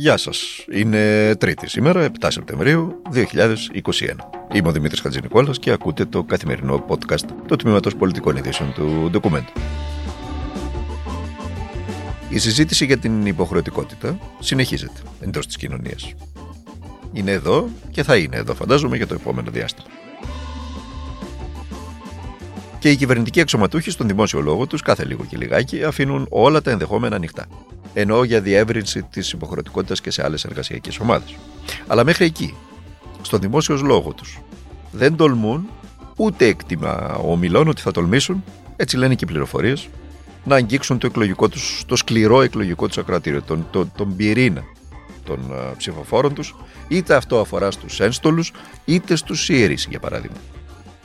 Γεια σας. Είναι Τρίτη σήμερα, 7 Σεπτεμβρίου 2021. Είμαι ο Δημήτρης Χατζηνικόλας και ακούτε το καθημερινό podcast του Τμήματος Πολιτικών Ειδήσεων του Document. Η συζήτηση για την υποχρεωτικότητα συνεχίζεται εντός της κοινωνίας. Είναι εδώ και θα είναι εδώ, φαντάζομαι, για το επόμενο διάστημα. Και οι κυβερνητικοί αξιωματούχοι στον δημόσιο λόγο τους κάθε λίγο και λιγάκι αφήνουν όλα τα ενδεχόμενα ανοιχτά ενώ για διεύρυνση της υποχρεωτικότητας και σε άλλες εργασιακές ομάδες. Αλλά μέχρι εκεί, στο δημόσιος λόγο τους, δεν τολμούν ούτε έκτιμα ομιλών ότι θα τολμήσουν, έτσι λένε και οι πληροφορίες, να αγγίξουν το εκλογικό τους, το σκληρό εκλογικό τους ακροατήριο, τον, τον, τον πυρήνα των uh, ψηφοφόρων τους, είτε αυτό αφορά στους ένστολους, είτε στους ιερείς, για παράδειγμα.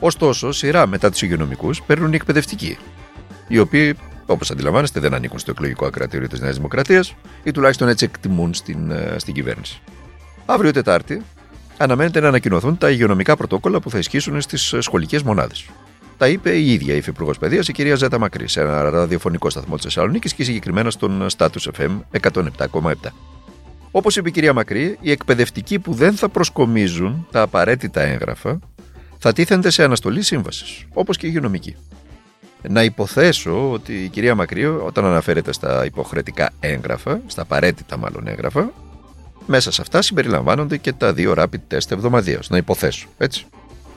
Ωστόσο, σειρά μετά τους υγειονομικούς παίρνουν οι εκπαιδευτικοί, οι οποίοι όπως αντιλαμβάνεστε, δεν ανήκουν στο εκλογικό ακρατήριο της Νέας Δημοκρατίας ή τουλάχιστον έτσι εκτιμούν στην, ε, στην κυβέρνηση. Αύριο Τετάρτη αναμένεται να ανακοινωθούν τα υγειονομικά πρωτόκολλα που θα ισχύσουν στις ε, σχολικές μονάδες. Τα είπε η ίδια η Υφυπουργός Παιδείας, η κυρία Ζέτα Μακρύς, σε ένα ραδιοφωνικό σταθμό της Θεσσαλονίκης και συγκεκριμένα στον Status FM 107,7. Όπως είπε η κυρία Μακρύ, οι εκπαιδευτικοί που δεν θα προσκομίζουν τα απαραίτητα έγγραφα θα τίθενται σε αναστολή σύμβασης, όπως και οι υγειονομικοί να υποθέσω ότι η κυρία Μακρύο όταν αναφέρεται στα υποχρεωτικά έγγραφα, στα απαραίτητα μάλλον έγγραφα, μέσα σε αυτά συμπεριλαμβάνονται και τα δύο rapid test εβδομαδίω. Να υποθέσω, έτσι.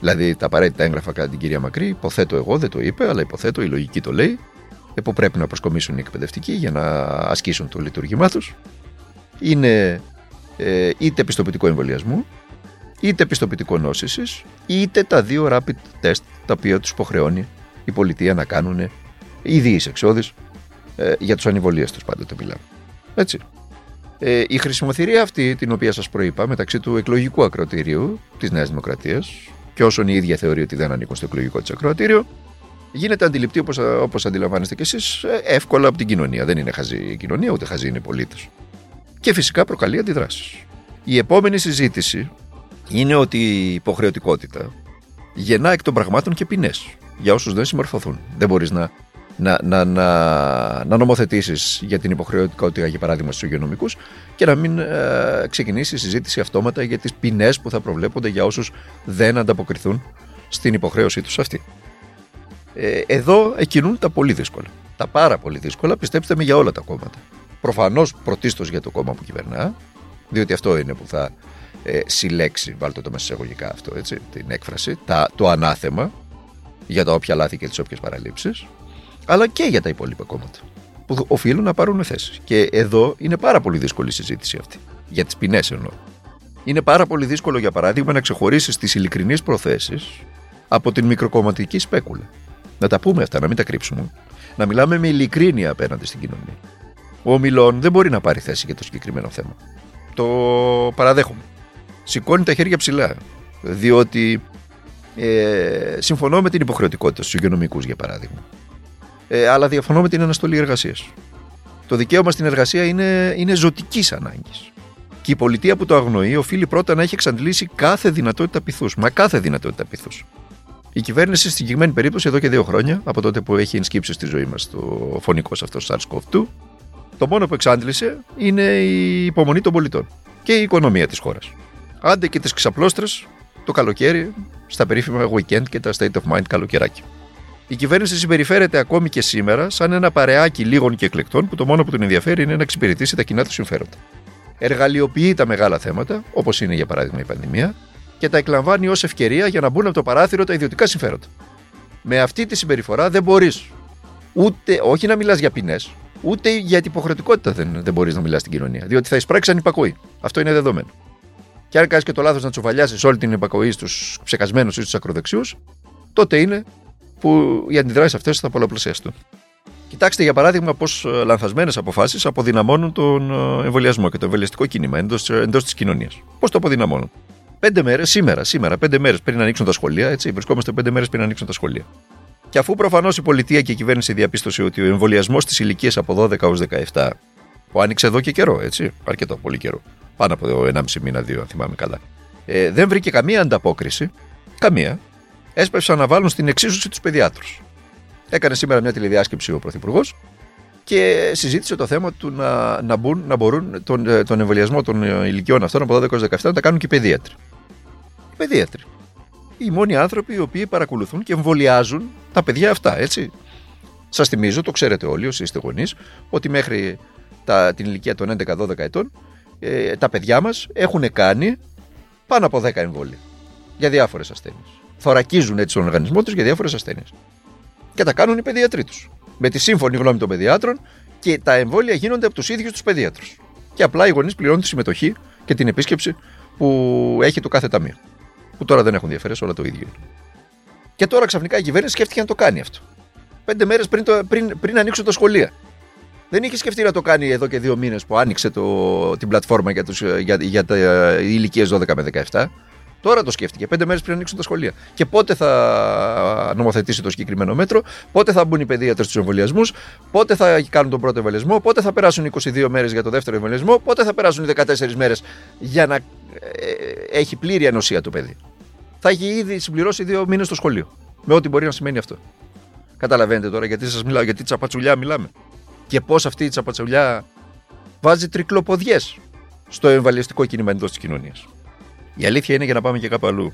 Δηλαδή τα απαραίτητα έγγραφα κατά την κυρία Μακρύ, υποθέτω εγώ, δεν το είπε, αλλά υποθέτω η λογική το λέει, ε, που πρέπει να προσκομίσουν οι εκπαιδευτικοί για να ασκήσουν το λειτουργήμά τους. Είναι ε, είτε πιστοποιητικό εμβολιασμού, είτε πιστοποιητικό νόσησης, είτε τα δύο rapid test τα οποία τους υποχρεώνει η πολιτεία να κάνουν ιδίει εξόδει ε, για τους ανιβολίες πάντοτε μιλάμε. Έτσι. Ε, η χρησιμοθυρία αυτή, την οποία σας προείπα, μεταξύ του εκλογικού ακροατηρίου της Νέας Δημοκρατίας και όσων η ίδια θεωρεί ότι δεν ανήκουν στο εκλογικό της ακροατήριο, γίνεται αντιληπτή όπως όπως αντιλαμβάνεστε κι εσείς ε, εύκολα από την κοινωνία. Δεν είναι χαζή η κοινωνία, ούτε χαζή είναι οι πολίτες. Και φυσικά προκαλεί αντιδράσεις. Η επόμενη συζήτηση είναι ότι η υποχρεωτικότητα γεννά εκ των πραγμάτων και ποινές για όσους δεν συμμορφωθούν. Δεν μπορείς να, να, να, να, να νομοθετήσεις για την υποχρεωτικότητα, για παράδειγμα, στους υγειονομικούς και να μην ε, ξεκινήσει η συζήτηση αυτόματα για τις ποινές που θα προβλέπονται για όσους δεν ανταποκριθούν στην υποχρέωσή τους αυτή. Ε, εδώ εκκινούν τα πολύ δύσκολα. Τα πάρα πολύ δύσκολα, πιστέψτε με, για όλα τα κόμματα. Προφανώς πρωτίστως για το κόμμα που κυβερνά, διότι αυτό είναι που θα ε, συλλέξει, βάλτε το μέσα εισαγωγικά αυτό, έτσι, την έκφραση, τα, το ανάθεμα για τα όποια λάθη και τις όποιες παραλήψεις, αλλά και για τα υπόλοιπα κόμματα που οφείλουν να πάρουν θέσεις. Και εδώ είναι πάρα πολύ δύσκολη η συζήτηση αυτή. Για τις ποινές εννοώ. Είναι πάρα πολύ δύσκολο, για παράδειγμα, να ξεχωρίσεις τις ειλικρινείς προθέσεις από την μικροκομματική σπέκουλα. Να τα πούμε αυτά, να μην τα κρύψουμε. Να μιλάμε με ειλικρίνεια απέναντι στην κοινωνία. Ο Μιλών δεν μπορεί να πάρει θέση για το συγκεκριμένο θέμα. Το παραδέχομαι. Σηκώνει τα χέρια ψηλά. Διότι ε, συμφωνώ με την υποχρεωτικότητα στους υγειονομικούς, για παράδειγμα. Ε, αλλά διαφωνώ με την αναστολή εργασίας. Το δικαίωμα στην εργασία είναι, είναι ζωτικής ανάγκης. Και η πολιτεία που το αγνοεί οφείλει πρώτα να έχει εξαντλήσει κάθε δυνατότητα πυθού. Μα κάθε δυνατότητα πυθού. Η κυβέρνηση στην συγκεκριμένη περίπτωση εδώ και δύο χρόνια, από τότε που έχει ενσκύψει στη ζωή μας το φωνικό αυτό SARS-CoV-2, το μόνο που εξάντλησε είναι η υπομονή των πολιτών και η οικονομία της χώρας. Άντε και τις ξαπλώστρες το καλοκαίρι στα περίφημα weekend και τα state of mind καλοκαιράκι. Η κυβέρνηση συμπεριφέρεται ακόμη και σήμερα σαν ένα παρεάκι λίγων και εκλεκτών που το μόνο που τον ενδιαφέρει είναι να εξυπηρετήσει τα κοινά του συμφέροντα. Εργαλειοποιεί τα μεγάλα θέματα, όπως είναι για παράδειγμα η πανδημία, και τα εκλαμβάνει ως ευκαιρία για να μπουν από το παράθυρο τα ιδιωτικά συμφέροντα. Με αυτή τη συμπεριφορά δεν μπορείς ούτε, όχι να μιλάς για ποινές, ούτε για την υποχρεωτικότητα δεν, δεν μπορείς να μιλάς στην κοινωνία. Διότι θα εισπράξεις ανυπακοή. Αυτό είναι δεδομένο. Και αν κάνεις και το λάθος να τσουβαλιάσεις όλη την υπακοή στους ψεκασμένους ή στους ακροδεξιούς, τότε είναι που οι αντιδράσεις αυτές θα πολλαπλασιαστούν. Κοιτάξτε για παράδειγμα πώς ε, λανθασμένες αποφάσεις αποδυναμώνουν τον ε, εμβολιασμό και το εμβολιαστικό κίνημα εντός της κοινωνίας. Πώς το αποδυναμώνουν; Πέντε μέρες, σήμερα, σήμερα, πέντε μέρες πριν ανοίξουν τα σχολεία, έτσι, βρισκόμαστε πέντε μέρες πριν ανοίξουν τα σχολεία. Και αφού προφανώς η πολιτεία και η κυβέρνηση διαπίστωσε ότι ο εμβολιασμός της ηλικίας από 12 έως 17, που άνοιξε εδώ και καιρό, έτσι, αρκετό πολύ καιρό, πάνω από 1,5 μήνα, δύο, αν θυμάμαι καλά. Ε, δεν βρήκε καμία ανταπόκριση. Καμία. Έσπευσαν να βάλουν στην εξίσωση τους παιδιάτρους. Έκανε σήμερα μια τηλεδιάσκεψη ο Πρωθυπουργός και συζήτησε το θέμα του να, να, μπουν, να μπορούν τον, ε, τον εμβολιασμό των ηλικιών αυτών από 12 17 να τα κάνουν και οι παιδίατροι. Οι παιδίατροι. Οι μόνοι άνθρωποι οι οποίοι παρακολουθούν και εμβολιάζουν τα παιδιά αυτά, έτσι. Σας θυμίζω, το ξέρετε όλοι όσοι είστε γονείς, ότι μέχρι τα, την ηλικία των 11-12 ετών ε, τα παιδιά μας έχουν κάνει πάνω από 10 εμβόλια για διάφορες ασθένειες. Θωρακίζουν έτσι τον οργανισμό τους για διάφορες ασθένειες. Και τα κάνουν οι παιδιατροί τους. Με τη σύμφωνη γνώμη των παιδιάτρων και τα εμβόλια γίνονται από τους ίδιους τους παιδιάτρους. Και απλά οι γονείς πληρώνουν τη συμμετοχή και την επίσκεψη που έχει το κάθε ταμείο. Που τώρα δεν έχουν διαφορέ, όλα το ίδιο Και τώρα ξαφνικά η κυβέρνηση σκέφτηκε να το κάνει αυτό. Πέντε μέρες πριν, πριν, πριν ανοίξουν τα σχολεία. Δεν είχε σκεφτεί να το κάνει εδώ και δύο μήνες που άνοιξε το, την πλατφόρμα για, τους, για, για τα ηλικίες 12 με 17. Τώρα το σκέφτηκε, πέντε μέρες πριν ανοίξουν τα σχολεία. Και πότε θα νομοθετήσει το συγκεκριμένο μέτρο, πότε θα μπουν οι παιδίατρε στους εμβολιασμούς, πότε θα κάνουν τον πρώτο εμβολιασμό, πότε θα περάσουν 22 μέρες για το δεύτερο εμβολιασμό, πότε θα περάσουν 14 μέρες για να ε, έχει πλήρη ανοσία το παιδί. Θα έχει ήδη συμπληρώσει δύο μήνες στο σχολείο. Με ό,τι μπορεί να σημαίνει αυτό. Καταλαβαίνετε τώρα γιατί σας μιλάω, γιατί τσαπατσουλιά μιλάμε. Και πώς αυτή η τσαπατσουλιά βάζει τρικλοποδιές στο εμβαλιαστικό κίνημα εντός της κοινωνίας. Η αλήθεια είναι για να πάμε και κάπου αλλού.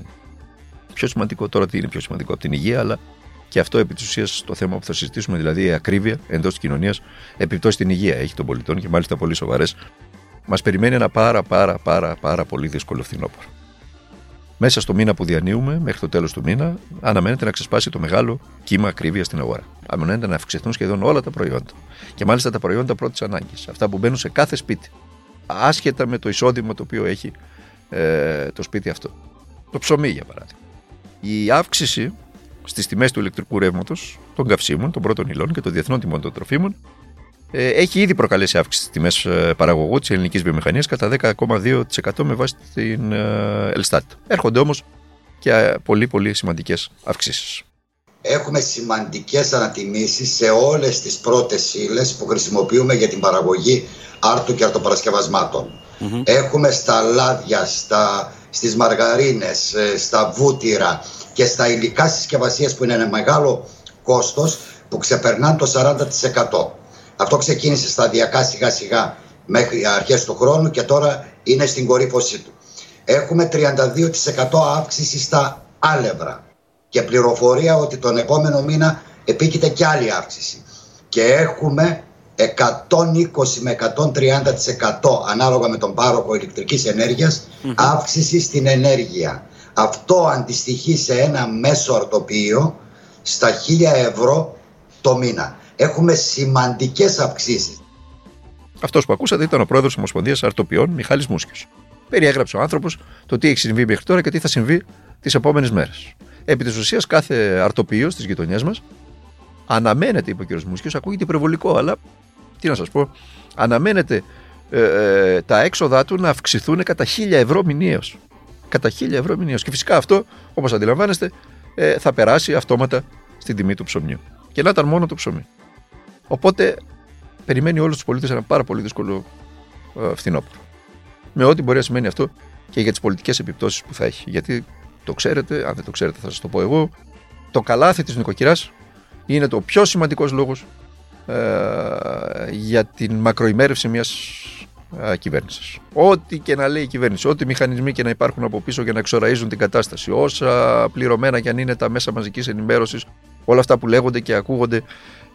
Πιο σημαντικό τώρα τι είναι πιο σημαντικό από την υγεία, αλλά και αυτό επί της ουσίας το θέμα που θα συζητήσουμε, δηλαδή η ακρίβεια εντός της κοινωνίας, επιπτώσεις στην υγεία έχει των πολιτών και μάλιστα πολύ σοβαρές. Μας περιμένει ένα πάρα πάρα πάρα πάρα πολύ δύσκολο φθινόπωρο. Μέσα στο μήνα που διανύουμε, μέχρι το τέλος του μήνα, αναμένεται να ξεσπάσει το μεγάλο κύμα ακρίβεια στην αγορά. Αναμένεται να αυξηθούν σχεδόν όλα τα προϊόντα. Και μάλιστα τα προϊόντα πρώτης ανάγκης. Αυτά που μπαίνουν σε κάθε σπίτι. Άσχετα με το εισόδημα το οποίο έχει ε, το σπίτι αυτό. Το ψωμί, για παράδειγμα. Η αύξηση στις τιμές του ηλεκτρικού ρεύματος, των καυσίμων, των πρώτων υλών και των διεθνών τιμών των τροφίμων ε, έχει ήδη προκαλέσει αύξηση στις τιμές ε, παραγωγού της ελληνικής βιομηχανίας κατά 10,2% με βάση την ε, Ελστάτ. Έρχονται όμως και πολύ πολύ σημαντικές αυξήσεις. Έχουμε σημαντικές ανατιμήσεις σε όλες τις πρώτες ύλες που χρησιμοποιούμε για την παραγωγή άρτου και αρτοπαρασκευασματων Έχουμε στα λάδια, στα, στις μαργαρίνες, στα βούτυρα και στα υλικά συσκευασίες που είναι ένα μεγάλο κόστος που ξεπερνάνε το 40%. Αυτό ξεκίνησε σταδιακά σιγά σιγά μέχρι αρχές του χρόνου και τώρα είναι στην κορύφωσή του. Έχουμε 32% αύξηση στα άλευρα και πληροφορία ότι τον επόμενο μήνα επίκειται και άλλη αύξηση. Και έχουμε 120 με 130% ανάλογα με τον πάροχο ηλεκτρικής αύξηση στην ενέργεια. Αυτό αντιστοιχεί σε ένα μέσο αρτοπείο στα 1000 ευρώ το μήνα έχουμε σημαντικές αυξήσεις. Αυτός που ακούσατε ήταν ο πρόεδρος της Ομοσπονδίας Αρτοπιών, Μιχάλης Μούσκιο. Περιέγραψε ο άνθρωπος το τι έχει συμβεί μέχρι τώρα και τι θα συμβεί τις επόμενες μέρες. Επί της ουσίας, κάθε αρτοπείο στι γειτονιέ μας αναμένεται, είπε ο κ. Μούσκιο, ακούγεται υπερβολικό, αλλά τι να σας πω, αναμένεται ε, ε, τα έξοδά του να αυξηθούν κατά χίλια ευρώ μηνύως. Κατά χίλια ευρώ μηνύως. Και φυσικά αυτό, όπως αντιλαμβάνεστε, ε, θα περάσει αυτόματα στην τιμή του ψωμιού. Και να ήταν μόνο το ψωμί. Οπότε περιμένει όλους τους πολίτες ένα πάρα πολύ δύσκολο ε, φθινόπωρο. Με ό,τι μπορεί να σημαίνει αυτό και για τις πολιτικές επιπτώσεις που θα έχει. Γιατί το ξέρετε, αν δεν το ξέρετε θα σας το πω εγώ, το καλάθι της νοικοκυράς είναι το πιο σημαντικός λόγος ε, για την μακροημέρευση μιας ε, κυβέρνησης. Ό,τι και να λέει η κυβέρνηση, ό,τι μηχανισμοί και να υπάρχουν από πίσω για να εξοραίζουν την κατάσταση, όσα πληρωμένα και αν είναι τα μέσα μαζικής ενημέρωσης, όλα αυτά που λέγονται και ακούγονται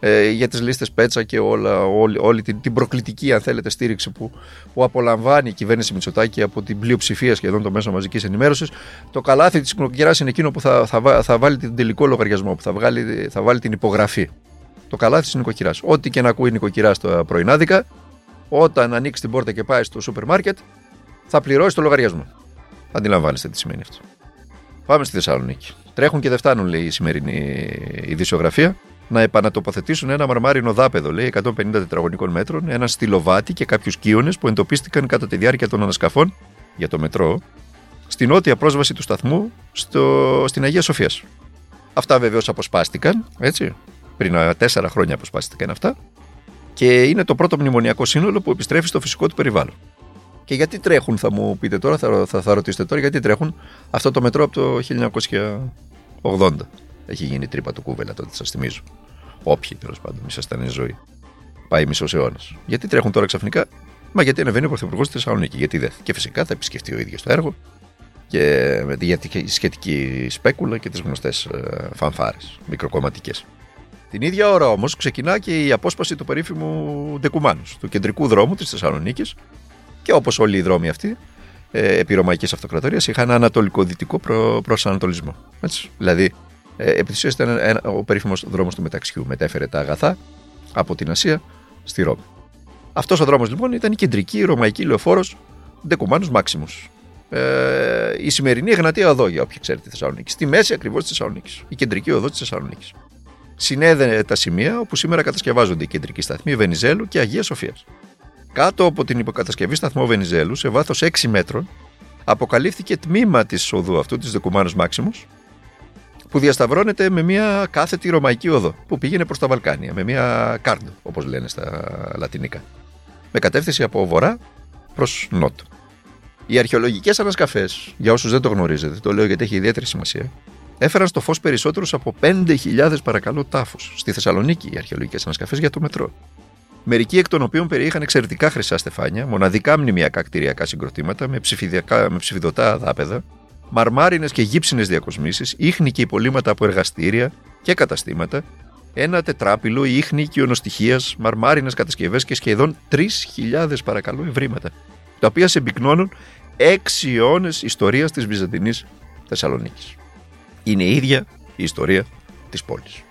ε, για τις λίστες Πέτσα και όλα, όλη, όλη την, την, προκλητική αν θέλετε στήριξη που, που απολαμβάνει η κυβέρνηση Μητσοτάκη από την πλειοψηφία σχεδόν των μέσων μαζικής ενημέρωσης. Το καλάθι της νοικοκυράς είναι εκείνο που θα, θα, θα βάλει την τελικό λογαριασμό που θα, βγάλει, θα βάλει την υπογραφή. Το καλάθι της νοικοκυράς. Ό,τι και να ακούει η νοικοκυρά στο πρωινάδικα όταν ανοίξει την πόρτα και πάει στο σούπερ μάρκετ θα πληρώσει το λογαριασμό. Αντιλαμβάνεστε τι σημαίνει αυτό. Πάμε στη Θεσσαλονίκη. Τρέχουν και δεν φτάνουν, λέει η σημερινή ειδησιογραφία να επανατοποθετήσουν ένα μαρμάρινο δάπεδο, λέει, 150 τετραγωνικών μέτρων, ένα στυλοβάτι και κάποιους κύονε που εντοπίστηκαν κατά τη διάρκεια των ανασκαφών για το μετρό στην νότια πρόσβαση του σταθμού στο, στην Αγία Σοφία. Αυτά βεβαίως αποσπάστηκαν, έτσι. Πριν τέσσερα χρόνια αποσπάστηκαν αυτά. Και είναι το πρώτο μνημονιακό σύνολο που επιστρέφει στο φυσικό του περιβάλλον. Και γιατί τρέχουν, θα μου πείτε τώρα, θα, θα, θα ρωτήσετε τώρα, γιατί τρέχουν αυτό το μετρό από το 1980. Έχει γίνει τρύπα του κούβελα τότε, σας θυμίζω. Όποιοι τέλος πάντων ήσασταν ζωή. πάει μισός αιώνας. Γιατί τρέχουν τώρα ξαφνικά, Μα γιατί ανεβαίνει ο Πρωθυπουργός στη Θεσσαλονίκη, γιατί δεν. Και φυσικά θα επισκεφτεί ο ίδιος το έργο και με τη σχετική σπέκουλα και τις γνωστές ε, φανφάρες, μικροκομματικές. Την ίδια ώρα όμως ξεκινά και η απόσπαση του περίφημου Ντεκουμάνους, του κεντρικού δρόμου της Θεσσαλονίκης. Και όπως όλοι οι δρόμοι αυτοί, ε, επί Ρωμαϊκής Αυτοκρατορίας, είχαν ανατολικό-δυτικό προ, προσανατολισμό. Έτσι. Δηλαδή, ε, επί της ήταν ένα, ο περίφημος δρόμος του μεταξιού. Μετέφερε τα αγαθά από την Ασία στη Ρώμη. Αυτός ο δρόμος λοιπόν ήταν η κεντρική ρωμαϊκή λεωφόρος Ντεκουμάνους Μάξιμους. Ε, η σημερινή Εγνατία Οδό, για όποιοι ξέρετε τη Θεσσαλονίκη. Στη μέση ακριβώς της Θεσσαλονίκης. Η κεντρική οδό της Θεσσαλονίκης. Συνέδε τα σημεία όπου σήμερα κατασκευάζονται οι κεντρικοί σταθμοί Βενιζέλου και Αγία Σοφίας. Κάτω από την υποκατασκευή σταθμό Βενιζέλου, σε βάθος 6 μέτρων, αποκαλύφθηκε τμήμα της οδού αυτού, της Δεκουμάνου Μάξιμους, που διασταυρώνεται με μια κάθετη ρωμαϊκή οδό που πήγαινε προς τα Βαλκάνια, με μια κάρντο, όπως λένε στα λατινικά. Με κατεύθυνση από βορρά προς νότο. Οι αρχαιολογικές ανασκαφές, για όσους δεν το γνωρίζετε, το λέω γιατί έχει ιδιαίτερη σημασία, έφεραν στο φως περισσότερους από 5.000 παρακαλώ τάφους στη Θεσσαλονίκη οι αρχαιολογικές ανασκαφές για το μετρό. Μερικοί εκ των οποίων περιείχαν εξαιρετικά χρυσά στεφάνια, μοναδικά μνημιακά κτηριακά συγκροτήματα με, με ψηφιδωτά δάπεδα, μαρμάρινες και γύψινες διακοσμήσεις, ίχνη και υπολείμματα από εργαστήρια και καταστήματα, ένα τετράπυλο ίχνη οικειονοστοιχεία, μαρμάρινες κατασκευές και σχεδόν 3.000 παρακαλώ ευρήματα, τα οποία συμπυκνώνουν έξι αιώνες ιστορίας της Βυζαντινής Θεσσαλονίκης. Είναι η ίδια η ιστορία της πόλης.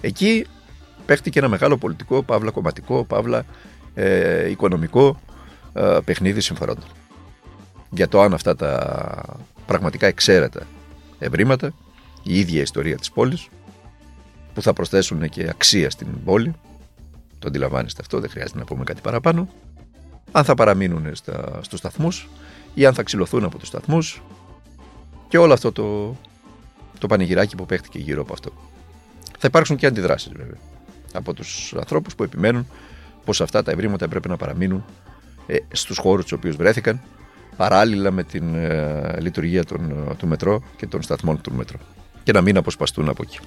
Εκεί παίχτηκε ένα μεγάλο πολιτικό, παύλα κομματικό, παύλα ε, οικονομικό ε, παιχνίδι συμφερόντων. Για το αν αυτά τα πραγματικά εξαίρετα ευρήματα, η ίδια ιστορία της πόλης, που θα προσθέσουν και αξία στην πόλη, το αντιλαμβάνεστε αυτό, δεν χρειάζεται να πούμε κάτι παραπάνω, αν θα παραμείνουν στα, στους σταθμούς ή αν θα ξυλωθούν από τους σταθμούς και όλο αυτό το, το πανηγυράκι που παίχτηκε γύρω από αυτό. Θα υπάρξουν και αντιδράσεις βέβαια από τους ανθρώπους που επιμένουν πως αυτά τα ευρήματα έπρεπε να παραμείνουν ε, στους χώρους στους οποίους βρέθηκαν παράλληλα με την ε, λειτουργία των, του μετρό και των σταθμών του μετρό και να μην αποσπαστούν από εκεί.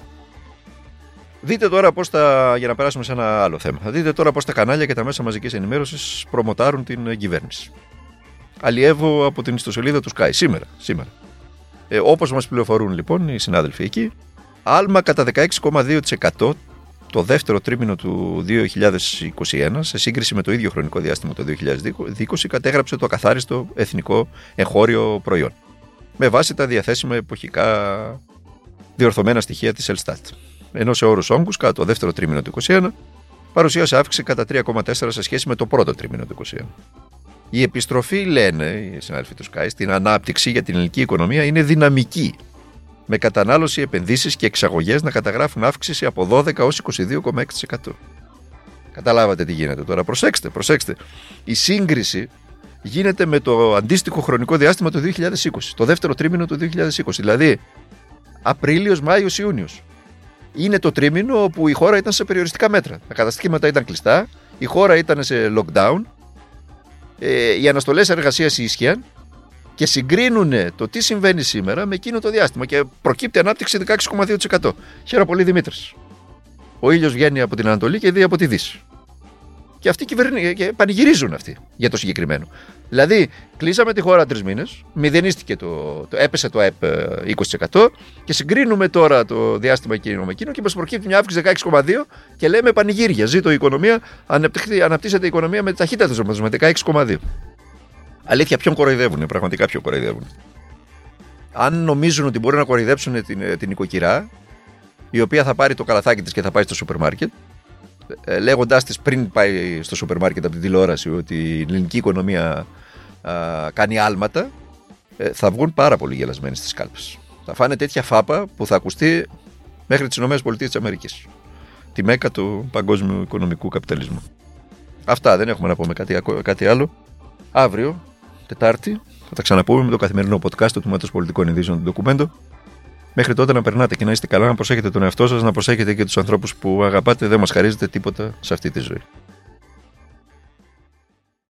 Δείτε τώρα πώς τα, για να περάσουμε σε ένα άλλο θέμα, δείτε τώρα πώς τα κανάλια και τα μέσα μαζικής ενημέρωσης προμοτάρουν την κυβέρνηση. Αλλιεύω από την ιστοσελίδα του Sky σήμερα. σήμερα. Ε, όπως μας πληροφορούν λοιπόν οι συνάδελφοι εκεί, άλμα κατά 16,2% το δεύτερο τρίμηνο του 2021, σε σύγκριση με το ίδιο χρονικό διάστημα το 2020, κατέγραψε το ακαθάριστο εθνικό εγχώριο προϊόν. Με βάση τα διαθέσιμα εποχικά διορθωμένα στοιχεία της Ελστάτ. Ενώ σε όρους όγκους, κατά το δεύτερο τρίμηνο του 2021, παρουσίασε αύξηση κατά 3,4 σε σχέση με το πρώτο τρίμηνο του 2021. Η επιστροφή, λένε οι συνάδελφοι του ΣΚΑΙ, στην ανάπτυξη για την ελληνική οικονομία είναι δυναμική με κατανάλωση, επενδύσεις και εξαγωγές να καταγράφουν αύξηση από 12 έως 22,6%. Καταλάβατε τι γίνεται τώρα. Προσέξτε, προσέξτε. Η σύγκριση γίνεται με το αντίστοιχο χρονικό διάστημα του 2020, το δεύτερο τρίμηνο του 2020, δηλαδή Απρίλιος, Μάιος, Ιούνιος. Είναι το τρίμηνο όπου η χώρα ήταν σε περιοριστικά μέτρα. Τα καταστήματα ήταν κλειστά, η χώρα ήταν σε lockdown, ε, οι αναστολές εργασίας ίσχυαν και συγκρίνουν το τι συμβαίνει σήμερα με εκείνο το διάστημα και προκύπτει ανάπτυξη 16,2%. Χαίρομαι πολύ Δημήτρης. Ο ήλιος βγαίνει από την Ανατολή και δει από τη Δύση. Και αυτοί κυβερνή, και πανηγυρίζουν αυτοί για το συγκεκριμένο. Δηλαδή, κλείσαμε τη χώρα τρεις μήνες, μηδενίστηκε το, το, έπεσε το ΑΕΠ 20% και συγκρίνουμε τώρα το διάστημα εκείνο με εκείνο και μας προκύπτει μια αύξηση 16,2% και λέμε πανηγύρια. Ζήτω η οικονομία, αναπτύσσεται η οικονομία με ταχύτητα του με 16,2%. Αλήθεια, ποιον κοροϊδεύουν, πραγματικά ποιον κοροϊδεύουν. Αν νομίζουν ότι μπορούν να κοροϊδέψουν την, ε, την οικοκυρά, η οποία θα πάρει το καλαθάκι της και θα πάει στο σούπερ μάρκετ, ε, λέγοντάς της πριν πάει στο σούπερ μάρκετ από την τηλεόραση ότι η ελληνική οικονομία α, κάνει άλματα, ε, θα βγουν πάρα πολύ γελασμένοι στις κάλπες. Θα φάνε τέτοια φάπα που θα ακουστεί μέχρι τις ΗΠΑ. Της μέκα του παγκόσμιου οικονομικού καπιταλισμού. Αυτά δεν έχουμε να πούμε κάτι, κάτι άλλο. Αύριο Τετάρτη. Θα τα ξαναπούμε με το καθημερινό podcast του Τμήματος Πολιτικών Ειδήσεων του Ντοκουμέντο. Μέχρι τότε να περνάτε και να είστε καλά, να προσέχετε τον εαυτό σας, να προσέχετε και τους ανθρώπους που αγαπάτε. Δεν μας χαρίζετε τίποτα σε αυτή τη ζωή.